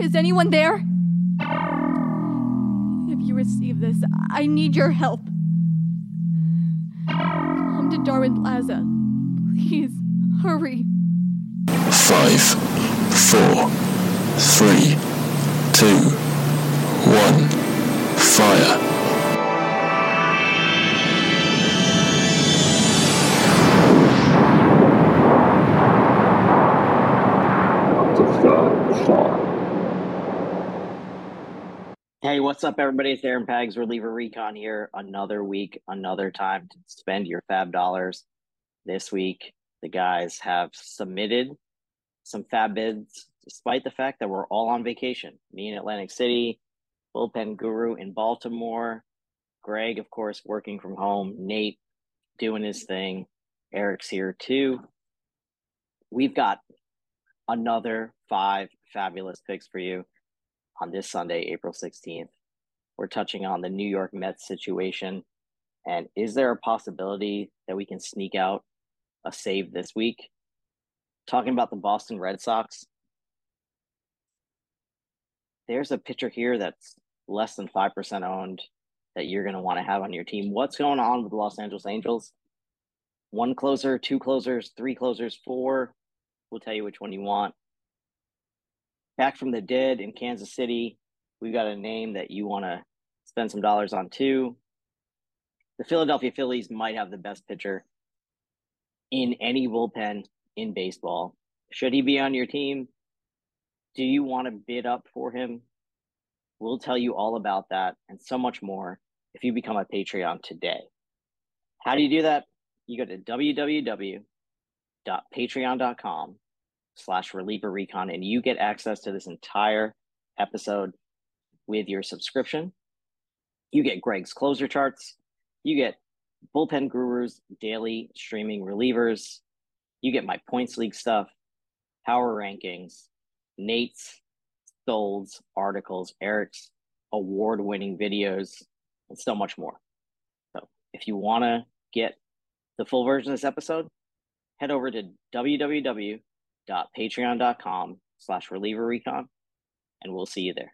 Is anyone there? If you receive this, I need your help. Come to Darwin Plaza. Please, hurry. Five, four, three, two, Hey, what's up, everybody? It's Aaron Pags, reliever recon here. Another week, another time to spend your FAAB dollars. This week, the guys have submitted some FAAB bids, despite the fact that we're all on vacation. Me in Atlantic City, bullpen guru in Baltimore, Greg, of course, working from home, Nate doing his thing, Eric's here too. We've got another five fabulous picks for you on this Sunday, April 16th. We're touching on the New York Mets situation. And is there a possibility that we can sneak out a save this week? Talking about the Boston Red Sox, there's a pitcher here that's less than 5% owned that you're going to want to have on your team. What's going on with the Los Angeles Angels? One closer, two closers, three closers, four. We'll tell you which one you want back from the dead in Kansas City. We've got a name that you want to spend some dollars on too. The Philadelphia Phillies might have the best pitcher in any bullpen in baseball. Should he be on your team? Do you want to bid up for him? We'll tell you all about that and so much more if you become a Patreon today. How do you do that? You go to www.patreon.com slash reliever recon and you get access to this entire episode with your subscription. You get greg's closer charts. You get bullpen gurus daily streaming relievers. You get my points league stuff power rankings nate's Stolds articles eric's award-winning videos and so much more. So if you want to get the full version of this episode head over to www patreon.com slash reliever recon and we'll see you there